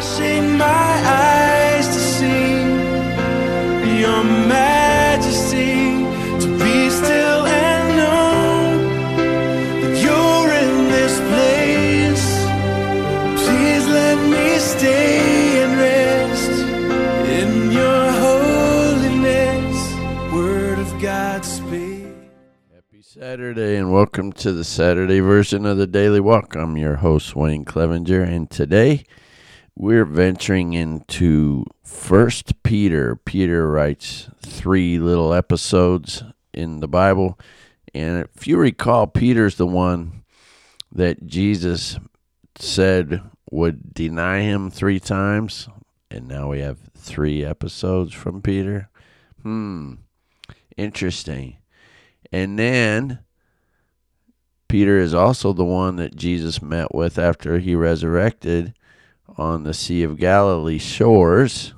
flashing my eyes to see your majesty, to be still and know that you're in this place. Please let me stay and rest in your holiness. Word of God speak. Happy Saturday and welcome to the Saturday version of the Daily Walk. I'm your host Wayne Clevenger and today we're venturing into First Peter. Peter writes three little episodes in the Bible and if you recall Peter's the one that Jesus said would deny him 3 times and now we have 3 episodes from Peter. Hmm. Interesting. And then Peter is also the one that Jesus met with after he resurrected on the Sea of Galilee shores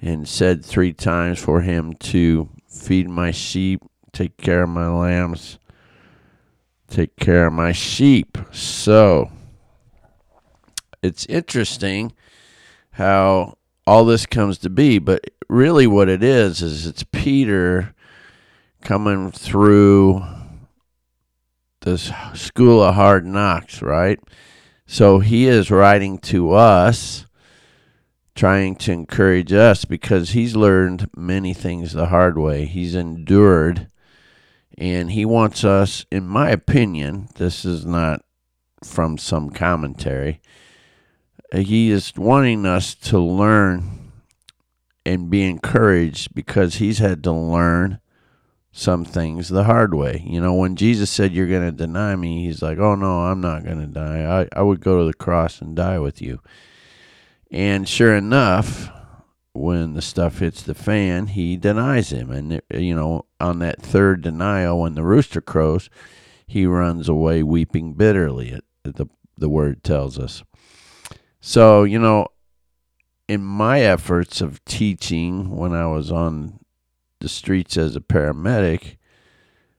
and said three times for him to feed my sheep, take care of my lambs, take care of my sheep. So it's interesting how all this comes to be, but really what it is is it's Peter coming through this school of hard knocks, right? So he is writing to us, trying to encourage us because he's learned many things the hard way. He's endured, and he wants us, in my opinion, this is not from some commentary, he is wanting us to learn and be encouraged because he's had to learn some things the hard way. You know, when Jesus said, You're going to deny me, he's like, Oh, no, I'm not going to die. I, I would go to the cross and die with you. And sure enough, when the stuff hits the fan, he denies him. And, you know, on that third denial, when the rooster crows, he runs away weeping bitterly, the, the word tells us. So, you know, in my efforts of teaching when I was on the streets as a paramedic,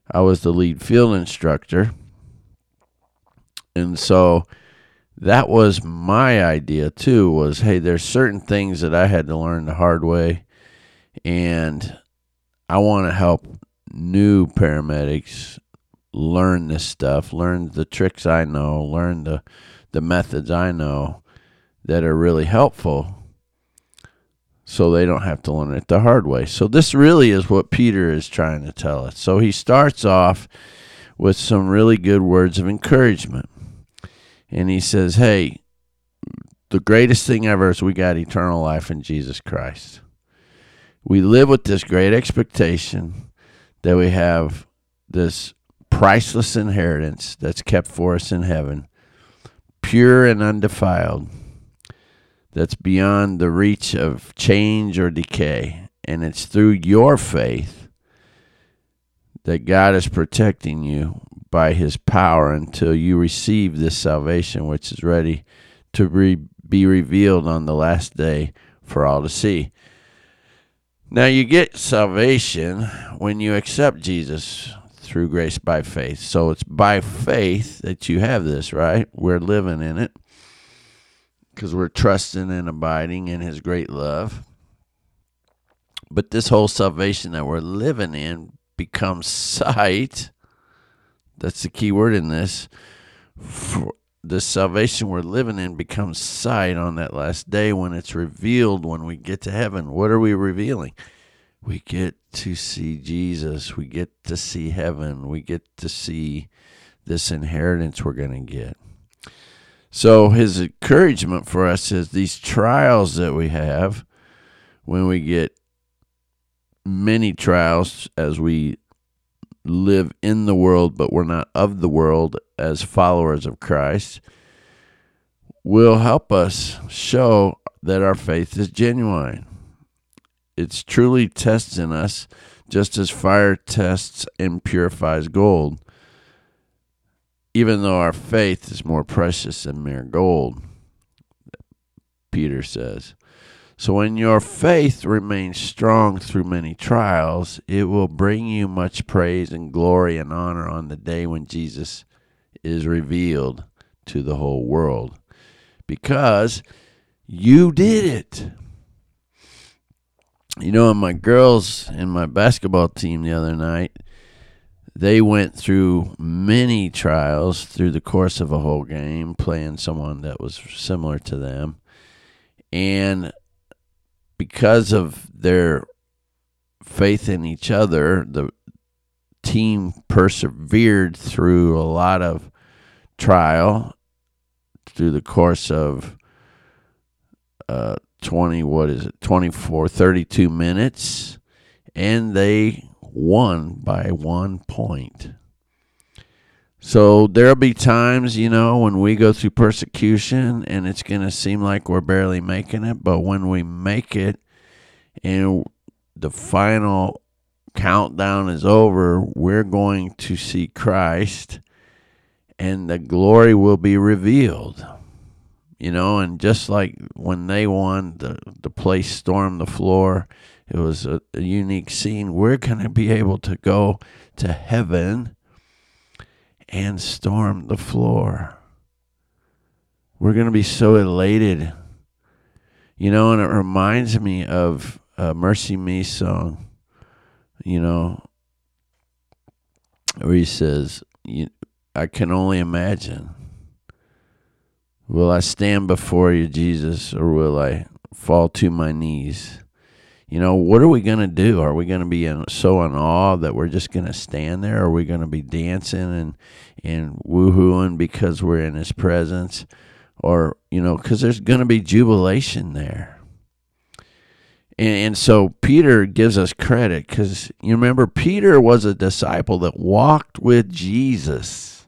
I was the lead field instructor. And so that was my idea too was hey, there's certain things that I had to learn the hard way and I want to help new paramedics learn this stuff, learn the tricks I know, learn the the methods I know that are really helpful so they don't have to learn it the hard way. So this really is what Peter is trying to tell us. So he starts off with some really good words of encouragement. And he says, "Hey, the greatest thing ever is we got eternal life in Jesus Christ. We live with this great expectation that we have this priceless inheritance that's kept for us in heaven, pure and undefiled." That's beyond the reach of change or decay. And it's through your faith that God is protecting you by his power until you receive this salvation, which is ready to re- be revealed on the last day for all to see. Now, you get salvation when you accept Jesus through grace by faith. So it's by faith that you have this, right? We're living in it because we're trusting and abiding in his great love. But this whole salvation that we're living in becomes sight. That's the key word in this. For the salvation we're living in becomes sight on that last day when it's revealed when we get to heaven. What are we revealing? We get to see Jesus. We get to see heaven. We get to see this inheritance we're going to get. So his encouragement for us is these trials that we have when we get many trials as we live in the world but we're not of the world as followers of Christ will help us show that our faith is genuine. It's truly testing us just as fire tests and purifies gold even though our faith is more precious than mere gold, Peter says. So when your faith remains strong through many trials, it will bring you much praise and glory and honor on the day when Jesus is revealed to the whole world. Because You did it. You know, my girls in my basketball team the other night, they went through many trials through the course of a whole game, playing someone that was similar to them. And because of their faith in each other, the team persevered through a lot of trial through the course of uh, 20, what is it, 24, 32 minutes, and they won by one point. So there'll be times, you know, when we go through persecution and it's going to seem like we're barely making it, but when we make it and the final countdown is over, we're going to see Christ and the glory will be revealed. You know, and just like when they won, the, the place stormed the floor. It was a, a unique scene. We're going to be able to go to heaven and storm the floor. We're going to be so elated. You know, and it reminds me of a MercyMe song, you know, where he says, I can only imagine. Will I stand before you, Jesus, or will I fall to my knees? You know, what are we going to do? Are we going to be in, so in awe that we're just going to stand there? Are we going to be dancing and, and woohooing because we're in his presence? Or, you know, because there's going to be jubilation there. And, and so Peter gives us credit because you remember, Peter was a disciple that walked with Jesus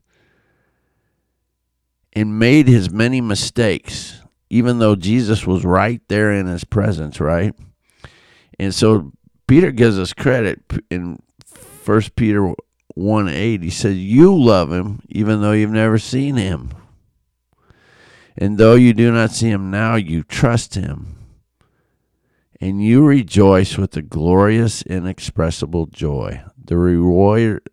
and made his many mistakes, even though Jesus was right there in his presence, right? And so Peter gives us credit in First Peter 1 8. He says, You love him even though you've never seen him. And though you do not see him now, you trust him. And you rejoice with a glorious, inexpressible joy. The reward,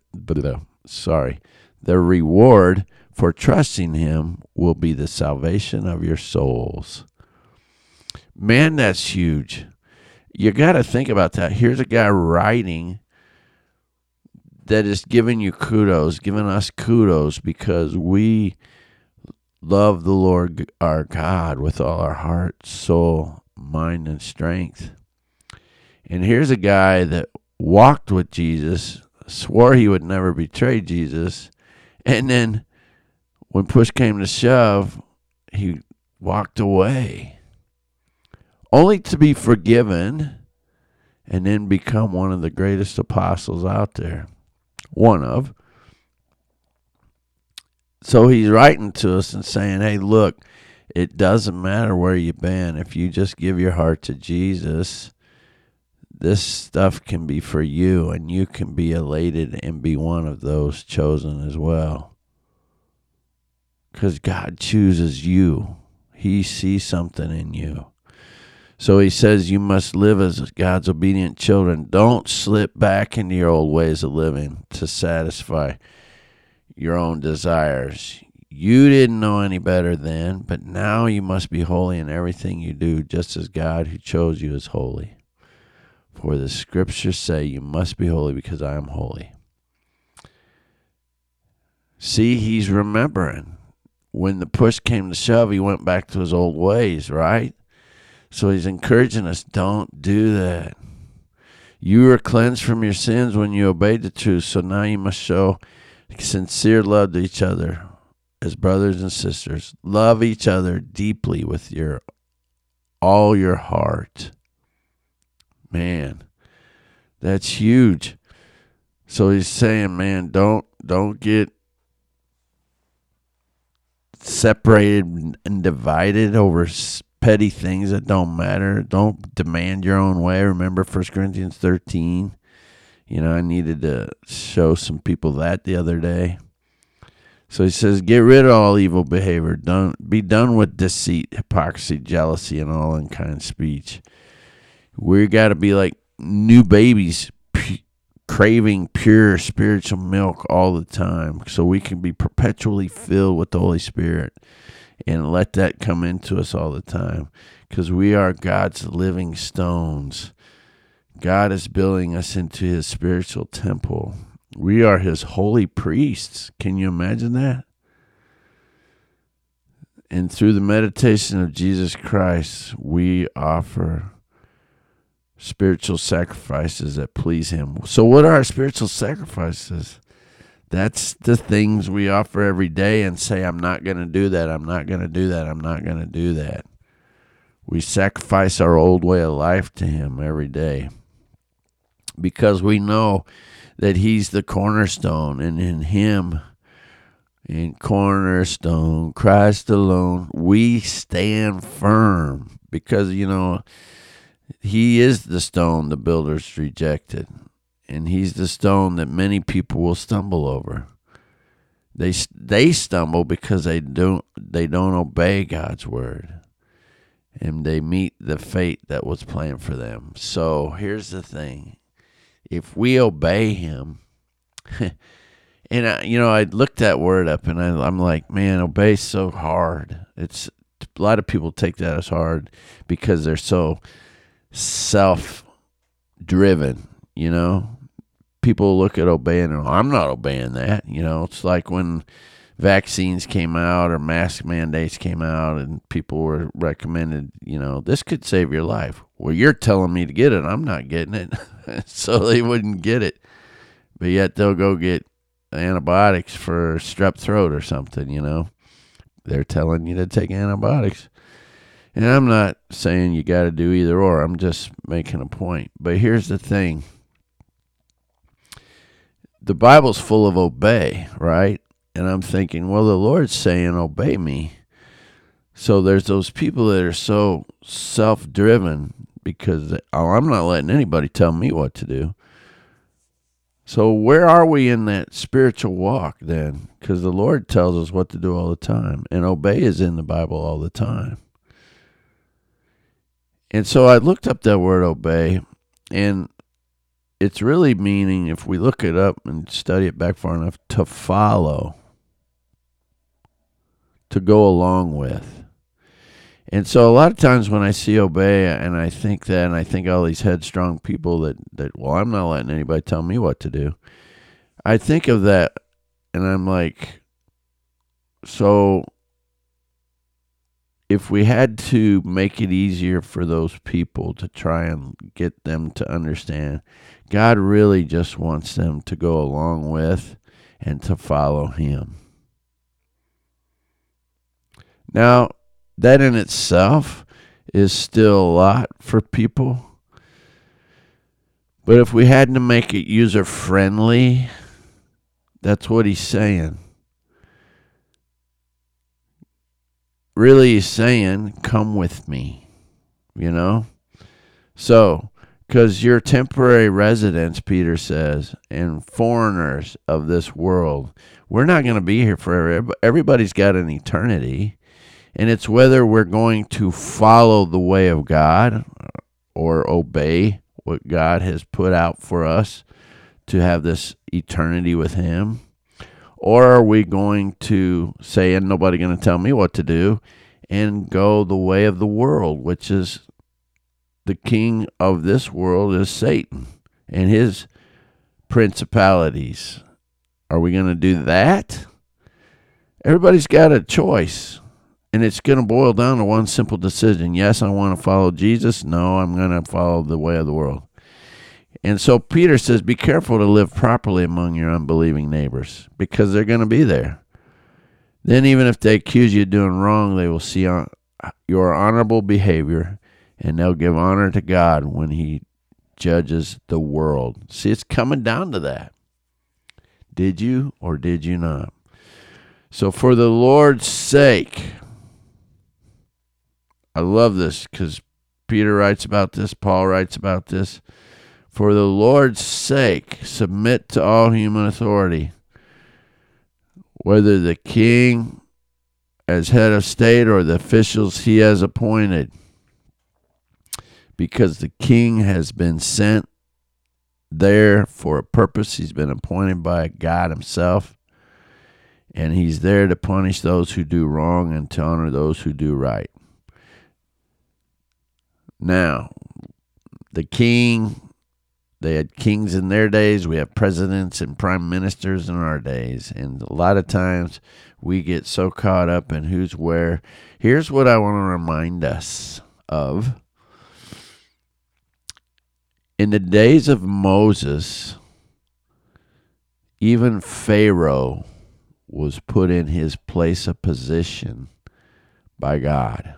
sorry, the reward for trusting him will be the salvation of your souls. Man, that's huge you got to think about that. Here's a guy writing that is giving you kudos, giving us kudos because we love the Lord our God with all our heart, soul, mind, and strength. And here's a guy that walked with Jesus, swore he would never betray Jesus, and then when push came to shove, he walked away only to be forgiven and then become one of the greatest apostles out there. One of. So he's writing to us and saying, hey, look, it doesn't matter where you've been. If you just give your heart to Jesus, this stuff can be for you, and you can be elated and be one of those chosen as well. Because God chooses you, He sees something in you. So he says you must live as God's obedient children. Don't slip back into your old ways of living to satisfy your own desires. You didn't know any better then, but now you must be holy in everything you do, just as God who chose you is holy. For the scriptures say, You must be holy because I am holy. See, he's remembering. When the push came to shove, he went back to his old ways, right? So he's encouraging us don't do that. You were cleansed from your sins when you obeyed the truth, so now you must show sincere love to each other as brothers and sisters. Love each other deeply with your all your heart. Man, that's huge. So he's saying, man, don't don't get separated and divided over petty things that don't matter. Don't demand your own way. Remember First Corinthians 13? You know, I needed to show some people that the other day. So he says, get rid of all evil behavior. Don't be done with deceit, hypocrisy, jealousy, and all unkind speech. We got to be like new babies, p- craving pure spiritual milk all the time, so we can be perpetually filled with the Holy Spirit and let that come into us all the time because we are God's living stones. God is building us into his spiritual temple. We are his holy priests. Can you imagine that? And through the meditation of Jesus Christ, we offer spiritual sacrifices that please him. So, what are our spiritual sacrifices? That's the things we offer every day and say, I'm not going to do that. I'm not going to do that. I'm not going to do that. We sacrifice our old way of life to Him every day because we know that He's the cornerstone, and in Him, in cornerstone, Christ alone, we stand firm because, you know, He is the stone the builders rejected and he's the stone that many people will stumble over. They they stumble because they don't they don't obey God's word, and they meet the fate that was planned for them. So here's the thing: if we obey Him, and I, you know, I looked that word up, and I, I'm like, man, obey so hard. It's a lot of people take that as hard because they're so self driven you know people look at obeying and I'm not obeying that. You know, it's like when vaccines came out or mask mandates came out and people were recommended, you know, this could save your life. Well, you're telling me to get it. I'm not getting it. so they wouldn't get it. But yet they'll go get antibiotics for strep throat or something, you know. They're telling you to take antibiotics. And I'm not saying you got to do either or. I'm just making a point. But here's the thing the Bible's full of obey, right? And I'm thinking, well, the Lord's saying, obey me. So there's those people that are so self driven because oh, I'm not letting anybody tell me what to do. So where are we in that spiritual walk then? Because the Lord tells us what to do all the time, and obey is in the Bible all the time. And so I looked up that word obey, and it's really meaning, if we look it up and study it back far enough, to follow, to go along with. And so a lot of times when I see obey and I think that and I think all these headstrong people that, that well, I'm not letting anybody tell me what to do. I think of that and I'm like, so if we had to make it easier for those people to try and get them to understand, God really just wants them to go along with and to follow Him. Now, that in itself is still a lot for people. But if we had to make it user friendly, that's what he's saying. Really saying, Come with me, you know? So, because you're temporary residents, Peter says, and foreigners of this world, we're not going to be here forever. Everybody's got an eternity. And it's whether we're going to follow the way of God or obey what God has put out for us to have this eternity with Him or are we going to say, and nobody going to tell me what to do, and go the way of the world, which is the king of this world is Satan and his principalities. Are we going to do that? Everybody's got a choice. And it's going to boil down to one simple decision. Yes, I want to follow Jesus. No, I'm going to follow the way of the world. And so Peter says, Be careful to live properly among your unbelieving neighbors because they're going to be there. Then, even if they accuse you of doing wrong, they will see your honorable behavior and they'll give honor to God when He judges the world. See, it's coming down to that. Did you or did you not? So, for the Lord's sake, I love this because Peter writes about this, Paul writes about this. For the Lord's sake, submit to all human authority, whether the king as head of state or the officials he has appointed, because the king has been sent there for a purpose. He's been appointed by God Himself. And he's there to punish those who do wrong and to honor those who do right. Now, the king, they had kings in their days. We have presidents and prime ministers in our days. And a lot of times we get so caught up in who's where. Here's what I want to remind us of. In the days of Moses, even Pharaoh was put in his place of position by God.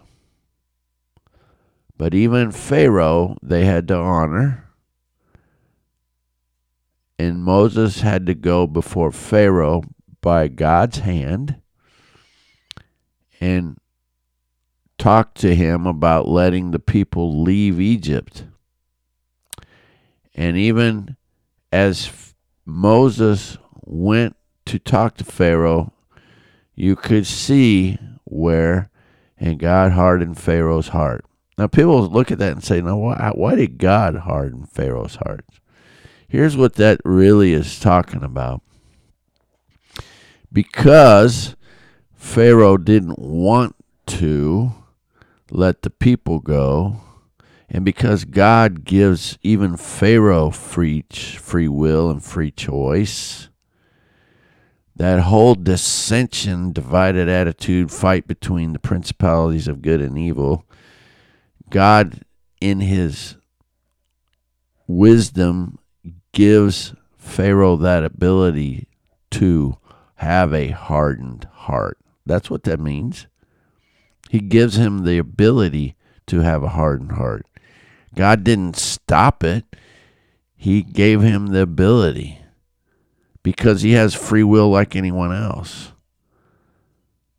But even Pharaoh, they had to honor. And Moses had to go before Pharaoh by God's hand and talk to him about letting the people leave Egypt. And even as Moses went to talk to Pharaoh, you could see where, and God hardened Pharaoh's heart. Now, people look at that and say, "Now, why, why did God harden Pharaoh's heart?" Here's what that really is talking about. Because Pharaoh didn't want to let the people go, and because God gives even Pharaoh free free will and free choice, that whole dissension, divided attitude, fight between the principalities of good and evil God, in his wisdom, gives Pharaoh that ability to have a hardened heart. That's what that means. He gives him the ability to have a hardened heart. God didn't stop it, He gave him the ability because he has free will like anyone else.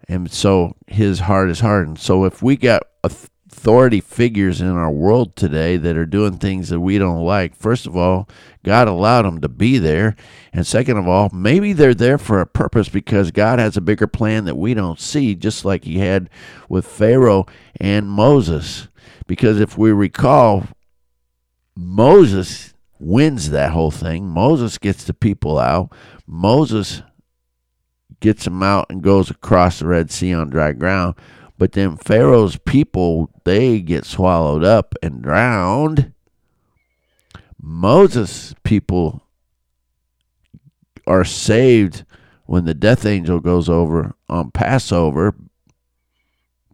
And so his heart is hardened. So if we got a authority figures in our world today that are doing things that we don't like, first of all, God allowed them to be there. And second of all, maybe they're there for a purpose because God has a bigger plan that we don't see, just like He had with Pharaoh and Moses. Because if we recall, Moses wins that whole thing. Moses gets the people out. Moses gets them out and goes across the Red Sea on dry ground. But then Pharaoh's people, they get swallowed up and drowned. Moses' people are saved when the death angel goes over on Passover.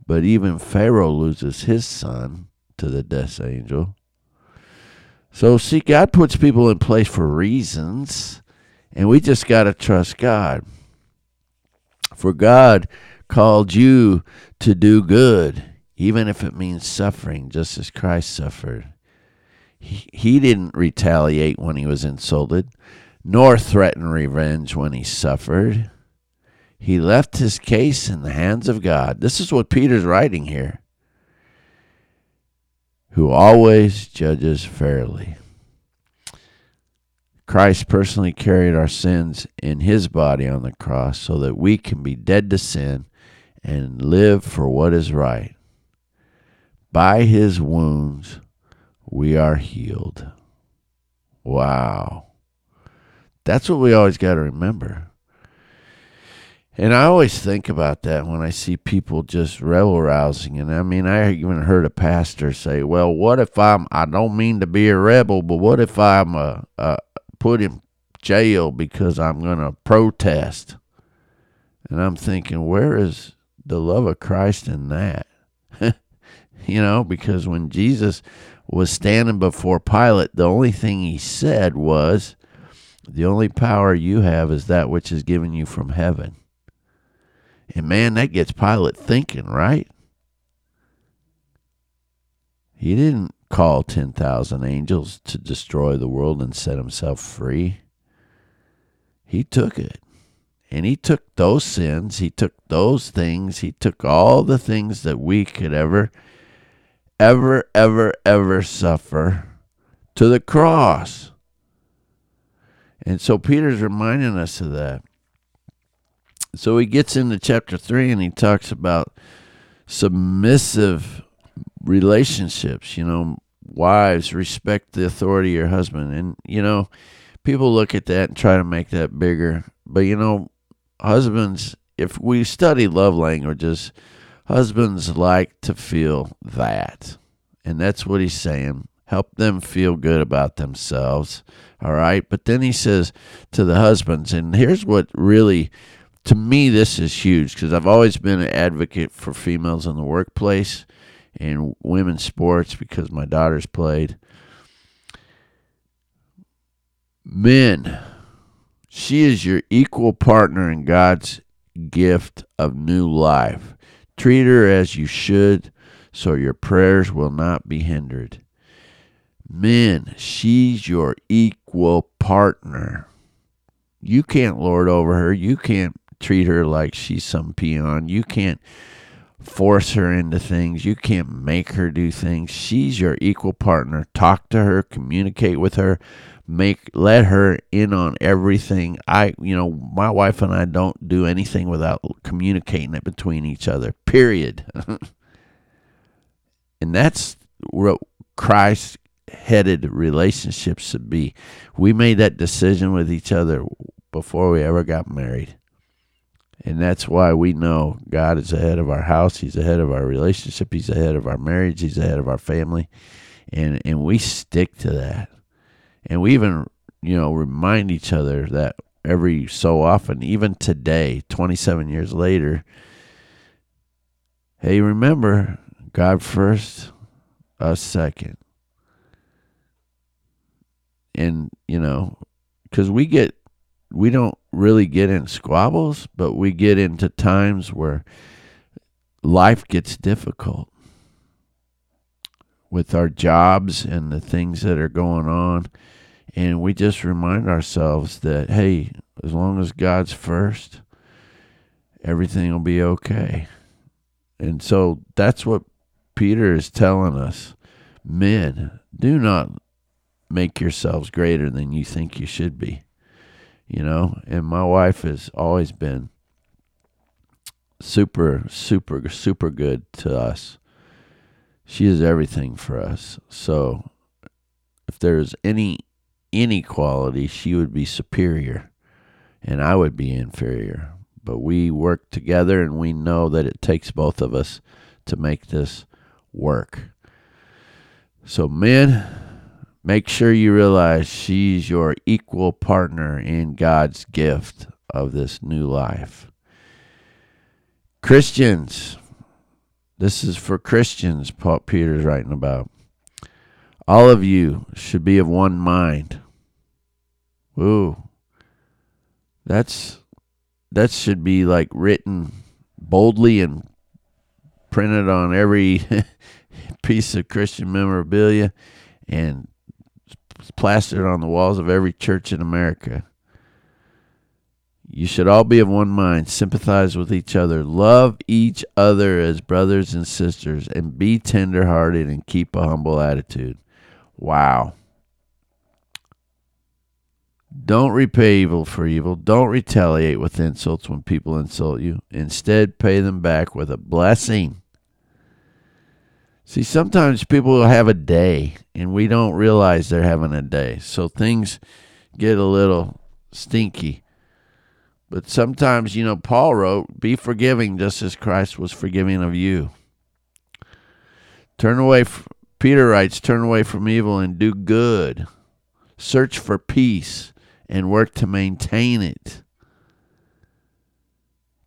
But even Pharaoh loses his son to the death angel. So, see, God puts people in place for reasons, and we just got to trust God. For God called you to do good, even if it means suffering, just as Christ suffered. He, he didn't retaliate when he was insulted, nor threaten revenge when he suffered. He left his case in the hands of God. This is what Peter's writing here. Who always judges fairly. Christ personally carried our sins in his body on the cross so that we can be dead to sin and live for what is right. By his wounds, we are healed. Wow. That's what we always got to remember. And I always think about that when I see people just rebel rousing. And I mean, I even heard a pastor say, well, what if I'm, I don't mean to be a rebel, but what if I'm a, a put in jail because I'm going to protest? And I'm thinking, where is the love of Christ in that. you know, because when Jesus was standing before Pilate, the only thing he said was, The only power you have is that which is given you from heaven. And man, that gets Pilate thinking, right? He didn't call 10,000 angels to destroy the world and set himself free. He took it. And he took those sins, he took those things, he took all the things that we could ever, ever, ever, ever suffer to the cross. And so Peter's reminding us of that. So he gets into chapter 3 and he talks about submissive relationships. You know, wives, respect the authority of your husband. And, you know, people look at that and try to make that bigger. But, you know, husbands, if we study love languages, husbands like to feel that. And that's what he's saying. Help them feel good about themselves. All right. But then he says to the husbands, and here's what really, to me, this is huge because I've always been an advocate for females in the workplace and women's sports because my daughters played. Men, she is your equal partner in God's gift of new life. Treat her as you should, so your prayers will not be hindered. Men, she's your equal partner. You can't lord over her. You can't treat her like she's some peon. You can't force her into things. You can't make her do things. She's your equal partner. Talk to her, communicate with her, make let her in on everything. I, you know, my wife and I don't do anything without communicating it between each other. Period. and that's what Christ headed relationships should be. We made that decision with each other before we ever got married. And that's why we know God is ahead of our house. He's ahead of our relationship. He's ahead of our marriage. He's ahead of our family. And and we stick to that. And we even, you know, remind each other that every so often, even today, 27 years later, hey, remember God first, us second. And, you know, because we get, we don't really get in squabbles, but we get into times where life gets difficult with our jobs and the things that are going on. And we just remind ourselves that, hey, as long as God's first, everything will be okay. And so that's what Peter is telling us. Men, do not make yourselves greater than you think you should be. You know, and my wife has always been super, super, super good to us. She is everything for us. So if there's any inequality, she would be superior and I would be inferior. But we work together and we know that it takes both of us to make this work. So, men, make sure you realize she's your equal partner in God's gift of this new life. Christians, this is for Christians, Paul Peter's writing about. All of you should be of one mind. Ooh. That's that should be like written boldly and printed on every piece of Christian memorabilia and plastered on the walls of every church in America. You should all be of one mind, sympathize with each other, love each other as brothers and sisters, and be tenderhearted and keep a humble attitude. Wow. Don't repay evil for evil. Don't retaliate with insults when people insult you. Instead, pay them back with a blessing. See, sometimes people will have a day and we don't realize they're having a day. So things get a little stinky. But sometimes, you know, Paul wrote, Be forgiving just as Christ was forgiving of you. Turn away, Peter writes, Turn away from evil and do good. Search for peace and work to maintain it.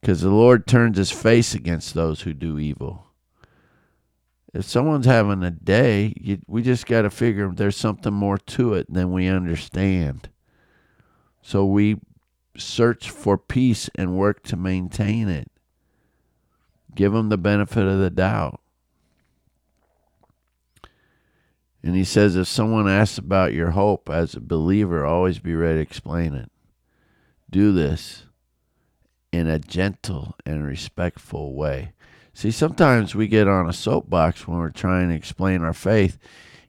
Because the Lord turns his face against those who do evil. If someone's having a day, you, we just got to figure there's something more to it than we understand. So we search for peace and work to maintain it. Give them the benefit of the doubt. And he says, if someone asks about your hope as a believer, always be ready to explain it. Do this in a gentle and respectful way. See, sometimes we get on a soapbox when we're trying to explain our faith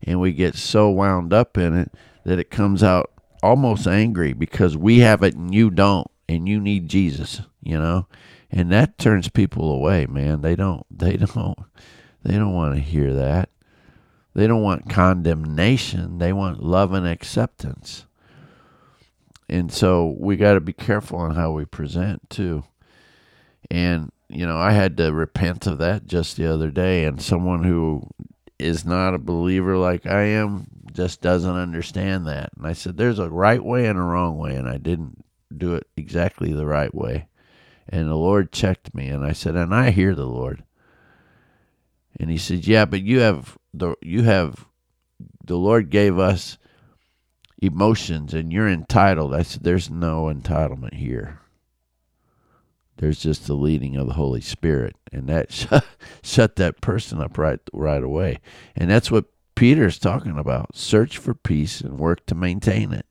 and we get so wound up in it that it comes out almost angry because we have it and you don't and you need Jesus, you know? And that turns people away, man. They don't they don't they don't want to hear that. They don't want condemnation, they want love and acceptance. and so we got to be careful on how we present too. And you know, I had to repent of that just the other day, and someone who is not a believer like I am just doesn't understand that. And I said, There's a right way and a wrong way, and I didn't do it exactly the right way. And the Lord checked me, and I said, And I hear the Lord. And he said, Yeah, but you have the you have the Lord gave us emotions and you're entitled. I said, There's no entitlement here. There's just the leading of the Holy Spirit. And that shut, shut that person up right right away. And that's what Peter's talking about. Search for peace and work to maintain it.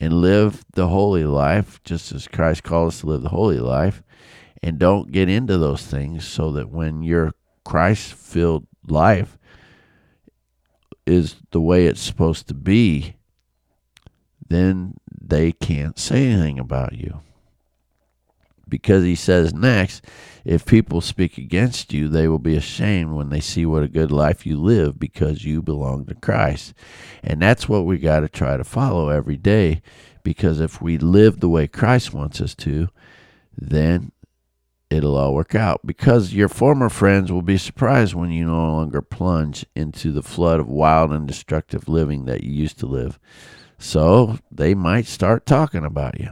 And live the holy life, just as Christ called us to live the holy life. And don't get into those things so that when your Christ filled life is the way it's supposed to be, then they can't say anything about you. Because he says next, if people speak against you, they will be ashamed when they see what a good life you live because you belong to Christ. And that's what we got to try to follow every day because if we live the way Christ wants us to, then it'll all work out. Because your former friends will be surprised when you no longer plunge into the flood of wild and destructive living that you used to live. So they might start talking about you.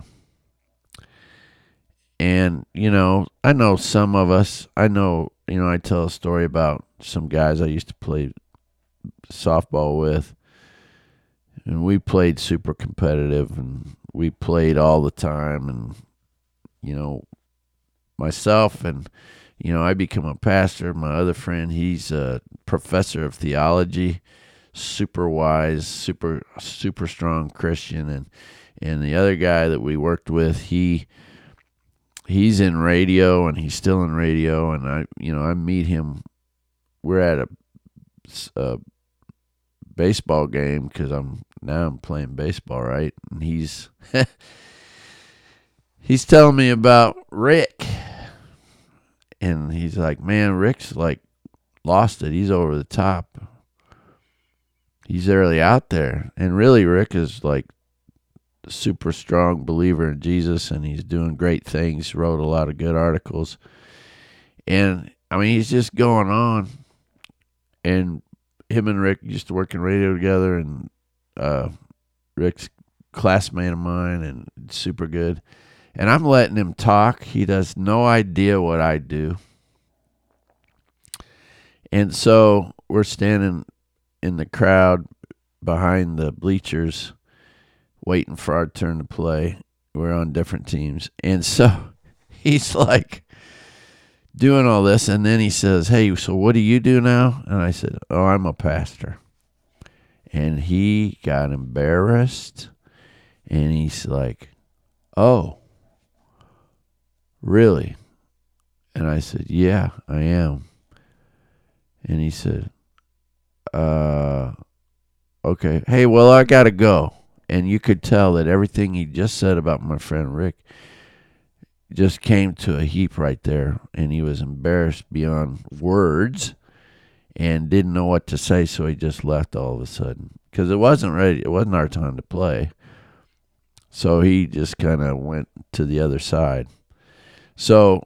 And, you know, I know some of us, I know, you know, I tell a story about some guys I used to play softball with. And we played super competitive and we played all the time. And, you know, myself and, you know, I become a pastor. My other friend, he's a professor of theology super wise, super super strong Christian, and and the other guy that we worked with, he he's in radio and he's still in radio, and I you know I meet him. We're at a, a baseball game because I'm now I'm playing baseball, right? And he's he's telling me about Rick, and he's like, "Man, Rick's like lost it. He's over the top." he's really out there. And really, Rick is like super strong believer in Jesus, and he's doing great things. Wrote a lot of good articles, and I mean, he's just going on. And him and Rick used to work in radio together, and uh, Rick's classmate of mine, and super good. And I'm letting him talk. He does no idea what I do. And so we're standing in the crowd behind the bleachers waiting for our turn to play. We're on different teams. And so he's like doing all this. And then he says, Hey, so what do you do now? And I said, Oh, I'm a pastor. And he got embarrassed. And he's like, Oh, really? And I said, Yeah, I am. And he said, uh, okay, hey, well, I got to go. And you could tell that everything he just said about my friend Rick just came to a heap right there. And he was embarrassed beyond words and didn't know what to say. So he just left all of a sudden because it wasn't ready. It wasn't our time to play. So he just kind of went to the other side. So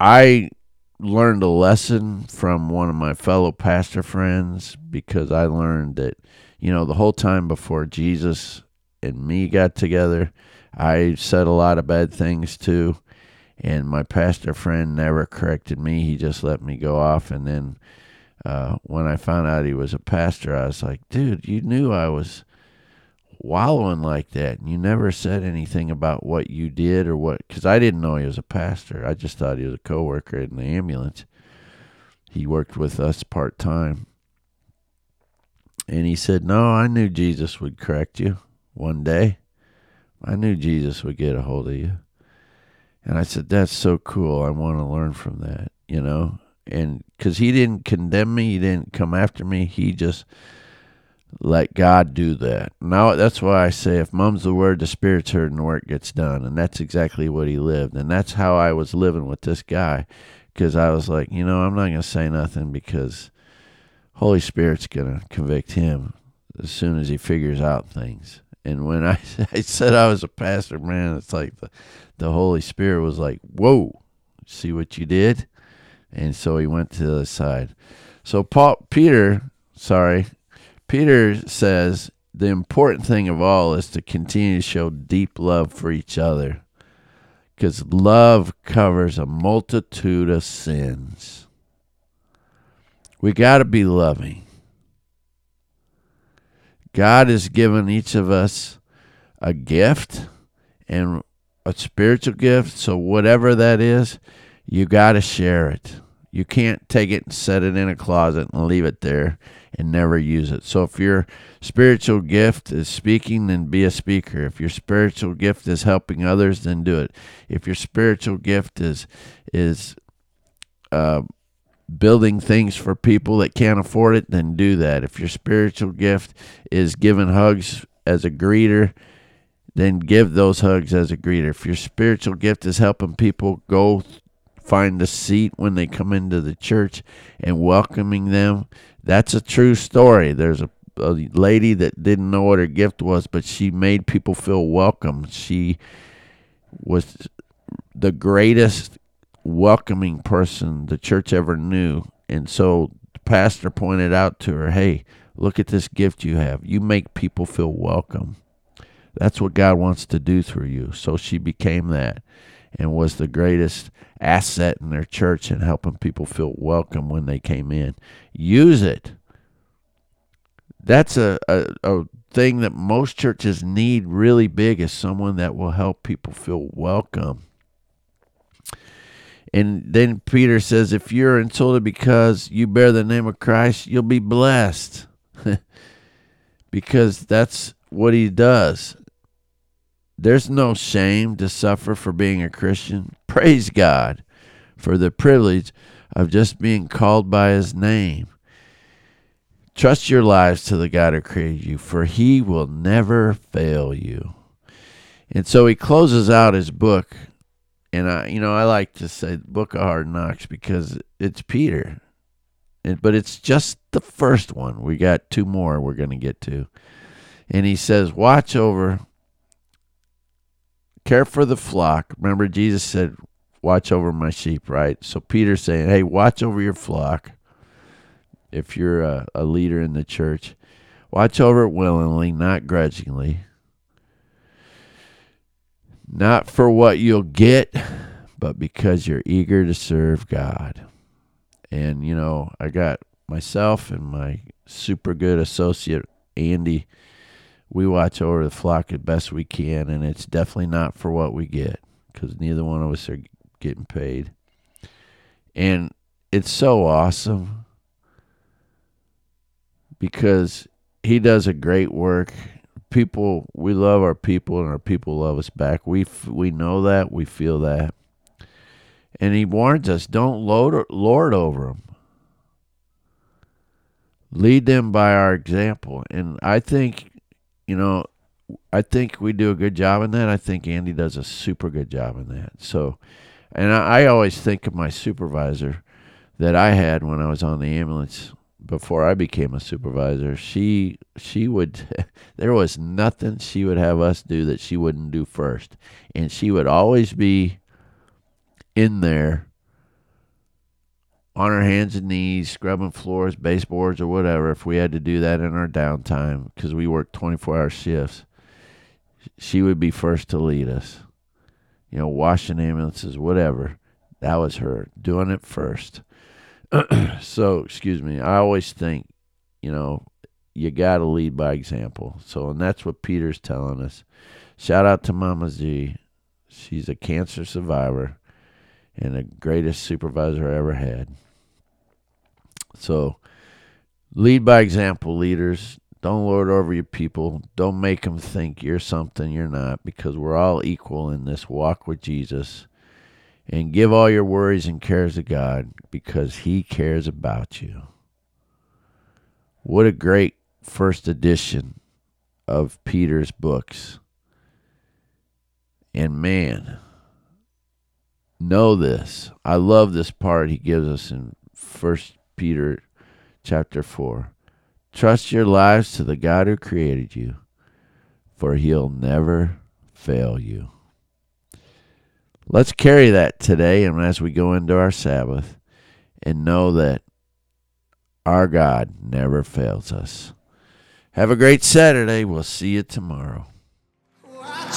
I learned a lesson from one of my fellow pastor friends because I learned that, you know, the whole time before Jesus and me got together, I said a lot of bad things too. And my pastor friend never corrected me. He just let me go off. And then uh, when I found out he was a pastor, I was like, dude, you knew I was wallowing like that. And you never said anything about what you did or what, because I didn't know he was a pastor. I just thought he was a coworker in the ambulance. He worked with us part time. And he said, No, I knew Jesus would correct you one day. I knew Jesus would get a hold of you. And I said, That's so cool. I want to learn from that, you know? And because he didn't condemn me, he didn't come after me. He just let God do that. Now that's why I say if mum's the word, the spirit's heard and the work gets done. And that's exactly what he lived. And that's how I was living with this guy. Because I was like, you know, I'm not gonna say nothing because Holy Spirit's gonna convict him as soon as he figures out things. And when I, I said I was a pastor, man, it's like the, the Holy Spirit was like, whoa, see what you did? And so he went to the side. So Paul, Peter, sorry, Peter says the important thing of all is to continue to show deep love for each other because love covers a multitude of sins. We got to be loving. God has given each of us a gift and a spiritual gift. So, whatever that is, you got to share it. You can't take it and set it in a closet and leave it there and never use it. So, if your spiritual gift is speaking, then be a speaker. If your spiritual gift is helping others, then do it. If your spiritual gift is is uh, building things for people that can't afford it, then do that. If your spiritual gift is giving hugs as a greeter, then give those hugs as a greeter. If your spiritual gift is helping people go find a seat when they come into the church and welcoming them, that's a true story. There's a, a lady that didn't know what her gift was, but she made people feel welcome. She was the greatest welcoming person the church ever knew. And so the pastor pointed out to her, hey, look at this gift you have. You make people feel welcome. That's what God wants to do through you. So she became that and was the greatest asset in their church in helping people feel welcome when they came in. Use it. That's a, a, a thing that most churches need really big is someone that will help people feel welcome. And then Peter says, if you're insulted because you bear the name of Christ, you'll be blessed. because that's what he does. There's no shame to suffer for being a Christian. Praise God for the privilege of just being called by his name. Trust your lives to the God who created you, for he will never fail you. And so he closes out his book and I, you know, I like to say Book of Hard Knocks because it's Peter, and, but it's just the first one. We got two more we're going to get to, and he says, "Watch over, care for the flock." Remember, Jesus said, "Watch over my sheep," right? So Peter's saying, "Hey, watch over your flock." If you're a, a leader in the church, watch over it willingly, not grudgingly not for what you'll get, but because you're eager to serve God. And, you know, I got myself and my super good associate, Andy. We watch over the flock as best we can, and it's definitely not for what we get because neither one of us are getting paid. And it's so awesome because he does a great work people we love our people and our people love us back. We we know that, we feel that. And he warns us, don't lord, lord over them. Lead them by our example. And I think, you know, I think we do a good job in that. I think Andy does a super good job in that. So, and I, I always think of my supervisor that I had when I was on the ambulance before I became a supervisor, she she would there was nothing she would have us do that she wouldn't do first. And she would always be in there on her hands and knees, scrubbing floors, baseboards, or whatever, if we had to do that in our downtime, because we worked 24 hour shifts, she would be first to lead us. You know, washing ambulances, whatever. That was her doing it first. so, excuse me, I always think, you know, you got to lead by example. So, and that's what Peter's telling us. Shout out to Mama Z. She's a cancer survivor and the greatest supervisor I ever had. So, lead by example, leaders. Don't lord over your people. Don't make them think you're something you're not because we're all equal in this walk with Jesus and give all your worries and cares to God because He cares about you. What a great first edition of Peter's books. And man, know this. I love this part he gives us in First Peter chapter 4. Trust your lives to the God who created you, for he'll never fail you. Let's carry that today and as we go into our Sabbath and know that our God never fails us. Have a great Saturday. We'll see you tomorrow. I